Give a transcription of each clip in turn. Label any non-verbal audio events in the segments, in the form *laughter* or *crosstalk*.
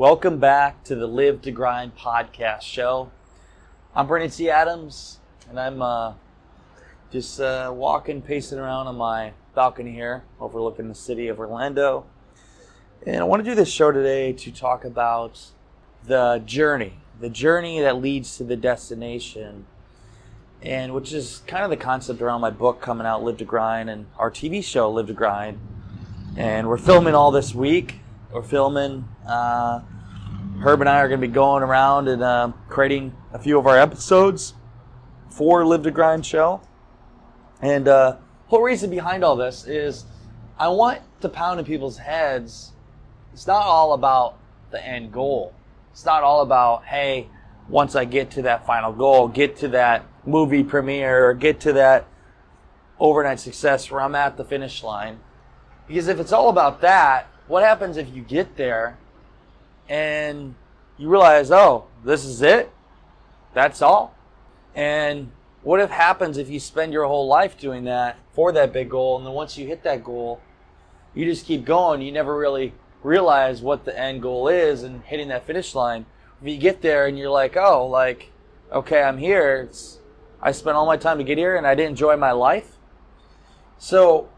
Welcome back to the Live to Grind podcast show. I'm Brandon T. Adams, and I'm uh, just uh, walking, pacing around on my balcony here, overlooking the city of Orlando. And I want to do this show today to talk about the journey, the journey that leads to the destination, and which is kind of the concept around my book coming out, Live to Grind, and our TV show, Live to Grind. And we're filming all this week. We're filming. Uh, Herb and I are going to be going around and uh, creating a few of our episodes for Live to Grind show. And uh, whole reason behind all this is I want to pound in people's heads. It's not all about the end goal. It's not all about hey, once I get to that final goal, get to that movie premiere, or get to that overnight success where I'm at the finish line. Because if it's all about that, what happens if you get there and you realize, oh, this is it? That's all? And what if happens if you spend your whole life doing that for that big goal and then once you hit that goal, you just keep going, you never really realize what the end goal is and hitting that finish line. If you get there and you're like, oh, like, okay, I'm here. It's I spent all my time to get here and I didn't enjoy my life. So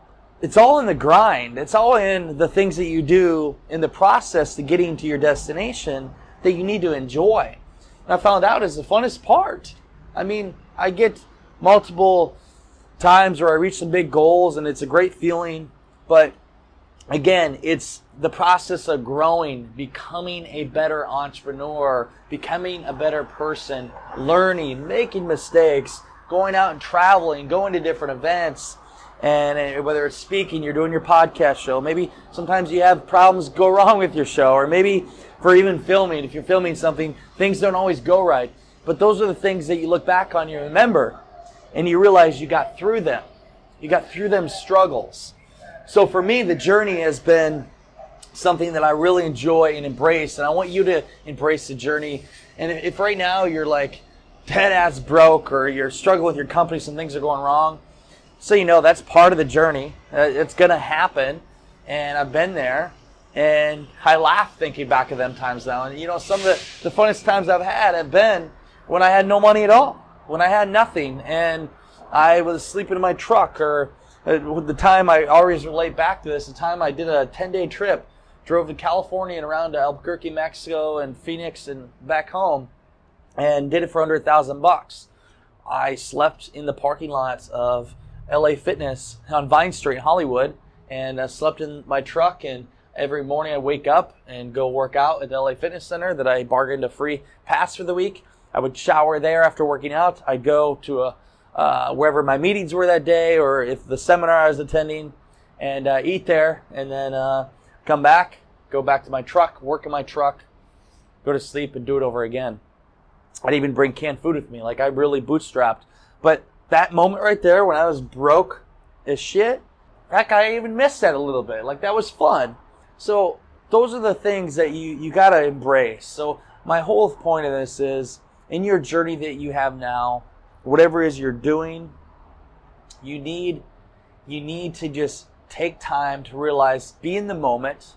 it's all in the grind. It's all in the things that you do in the process to getting to your destination that you need to enjoy. And I found out is the funnest part. I mean, I get multiple times where I reach some big goals and it's a great feeling, but again, it's the process of growing, becoming a better entrepreneur, becoming a better person, learning, making mistakes, going out and traveling, going to different events, and uh, whether it's speaking, you're doing your podcast show, maybe sometimes you have problems go *laughs* wrong with your show, or maybe for even filming, if you're filming something, things don't always go right. But those are the things that you look back on, you remember, and you realize you got through them. You got through them struggles. So for me, the journey has been something that I really enjoy and embrace, and I want you to embrace the journey. And if right now you're like dead ass broke, or you're struggling with your company, some things are going wrong, so you know that's part of the journey. Uh, it's going to happen, and I've been there, and I laugh thinking back of them times now. And you know, some of the, the funniest times I've had have been when I had no money at all, when I had nothing, and I was sleeping in my truck, or uh, the time I always relate back to this, the time I did a 10 day trip, drove to California and around to Albuquerque, Mexico, and Phoenix and back home, and did it for under a thousand bucks. I slept in the parking lots of LA Fitness on Vine Street, Hollywood, and I slept in my truck. And every morning I wake up and go work out at the LA Fitness Center that I bargained a free pass for the week. I would shower there after working out. I'd go to a uh, wherever my meetings were that day, or if the seminar I was attending, and uh, eat there, and then uh, come back, go back to my truck, work in my truck, go to sleep, and do it over again. I'd even bring canned food with me, like I really bootstrapped. But that moment right there when I was broke as shit, heck, I even missed that a little bit. Like that was fun. So those are the things that you you gotta embrace. So my whole point of this is in your journey that you have now, whatever it is you're doing, you need you need to just take time to realize, be in the moment,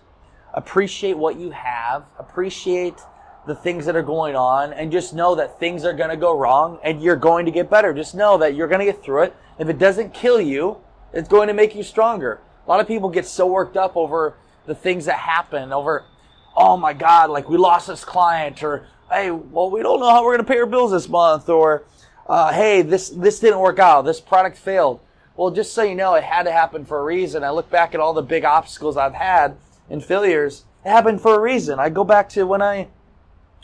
appreciate what you have, appreciate the things that are going on and just know that things are going to go wrong and you're going to get better. Just know that you're going to get through it. If it doesn't kill you, it's going to make you stronger. A lot of people get so worked up over the things that happen, over, oh my God, like we lost this client or, hey, well, we don't know how we're going to pay our bills this month or, uh, hey, this, this didn't work out. This product failed. Well, just so you know, it had to happen for a reason. I look back at all the big obstacles I've had and failures. It happened for a reason. I go back to when I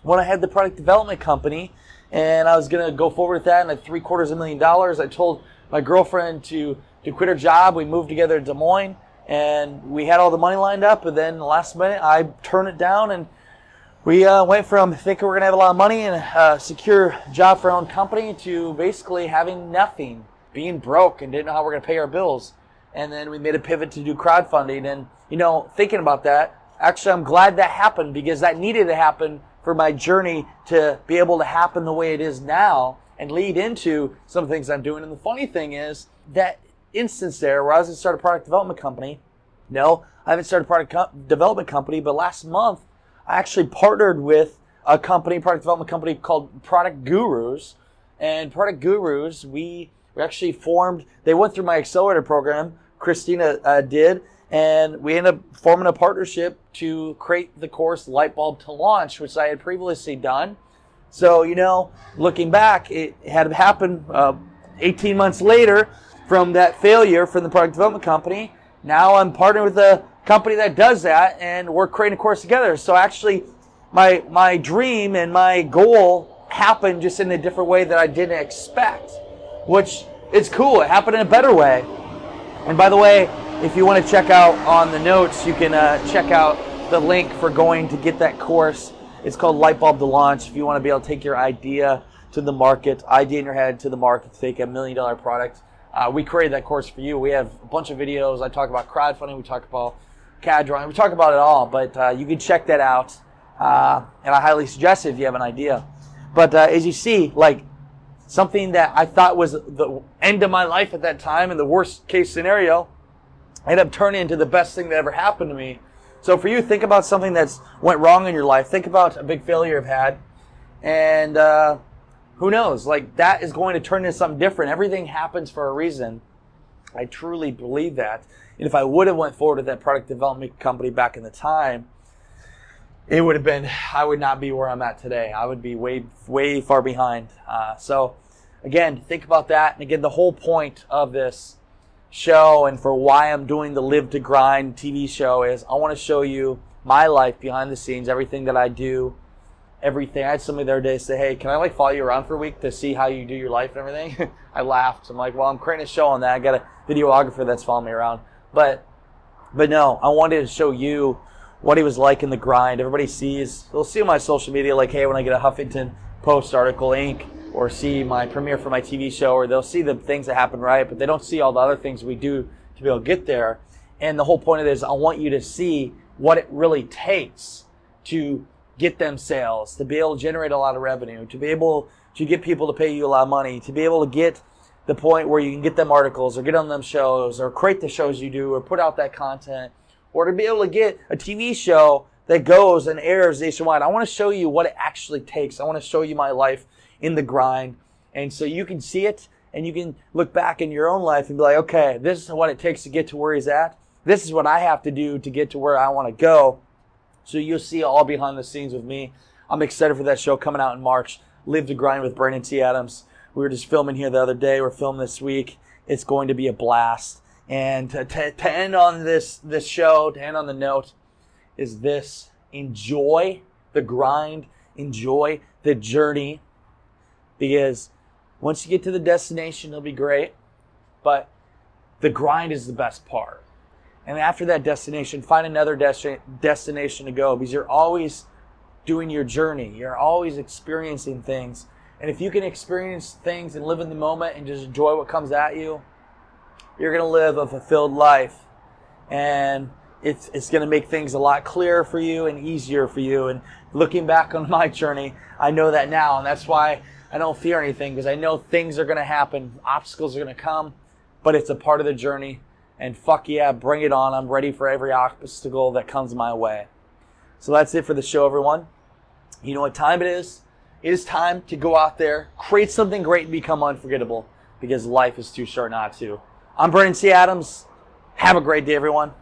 when I had the product development company and I was going to go forward with that and at three quarters of a million dollars, I told my girlfriend to, to quit her job. We moved together to Des Moines and we had all the money lined up. And then the last minute, I turned it down and we uh, went from thinking we're going to have a lot of money and a secure job for our own company to basically having nothing, being broke and didn't know how we're going to pay our bills. And then we made a pivot to do crowdfunding. And, you know, thinking about that, actually, I'm glad that happened because that needed to happen for my journey to be able to happen the way it is now and lead into some things I'm doing. And the funny thing is that instance there where I was going to start a product development company. No, I haven't started a product co- development company, but last month I actually partnered with a company, product development company called Product Gurus. And Product Gurus, we, we actually formed, they went through my accelerator program, Christina uh, did, and we ended up forming a partnership to create the course Lightbulb to Launch, which I had previously done. So, you know, looking back, it had happened uh, 18 months later from that failure from the product development company. Now I'm partnering with a company that does that and we're creating a course together. So actually my my dream and my goal happened just in a different way that I didn't expect, which is cool. It happened in a better way. And by the way, if you want to check out on the notes, you can uh, check out the link for going to get that course. It's called Lightbulb to Launch. If you want to be able to take your idea to the market, idea in your head to the market to take a million dollar product, uh, we created that course for you. We have a bunch of videos. I talk about crowdfunding. We talk about CAD drawing. We talk about it all, but uh, you can check that out. Uh, and I highly suggest it if you have an idea. But uh, as you see, like something that I thought was the end of my life at that time and the worst case scenario ended up turning into the best thing that ever happened to me. So for you, think about something that's went wrong in your life. Think about a big failure you've had, and uh, who knows? Like that is going to turn into something different. Everything happens for a reason. I truly believe that. And if I would have went forward with that product development company back in the time, it would have been I would not be where I'm at today. I would be way way far behind. Uh, so again, think about that. And again, the whole point of this show and for why I'm doing the Live to Grind TV show is I want to show you my life behind the scenes, everything that I do, everything. I had somebody the other day say, "Hey, can I like follow you around for a week to see how you do your life and everything?" *laughs* I laughed. I'm like, "Well, I'm creating a show on that. I got a videographer that's following me around." But but no, I wanted to show you what he was like in the grind. Everybody sees, they'll see on my social media, like, hey, when I get a Huffington Post article, Inc., or see my premiere for my TV show, or they'll see the things that happen right, but they don't see all the other things we do to be able to get there. And the whole point of this, I want you to see what it really takes to get them sales, to be able to generate a lot of revenue, to be able to get people to pay you a lot of money, to be able to get the point where you can get them articles or get on them shows or create the shows you do or put out that content or to be able to get a TV show that goes and airs nationwide. I want to show you what it actually takes. I want to show you my life in the grind. And so you can see it and you can look back in your own life and be like, okay, this is what it takes to get to where he's at. This is what I have to do to get to where I want to go. So you'll see all behind the scenes with me. I'm excited for that show coming out in March. Live to Grind with Brandon T. Adams. We were just filming here the other day. We're filming this week. It's going to be a blast. And to, to, to end on this, this show, to end on the note, is this enjoy the grind, enjoy the journey, because once you get to the destination, it'll be great, but the grind is the best part. And after that destination, find another desti- destination to go because you're always doing your journey. You're always experiencing things. And if you can experience things and live in the moment and just enjoy what comes at you, you're going to live a fulfilled life. And it's, it's going to make things a lot clearer for you and easier for you. And looking back on *laughs* my journey, I know that now. And that's why I don't fear anything because I know things are going to happen. Obstacles are going to come, but it's a part of the journey. And fuck yeah, bring it on. I'm ready for every obstacle that comes my way. So that's it for the show, everyone. You know what time it is? It is time to go out there, create something great, and become unforgettable because life is too short not to. I'm Brandon T. Adams. Have a great day, everyone.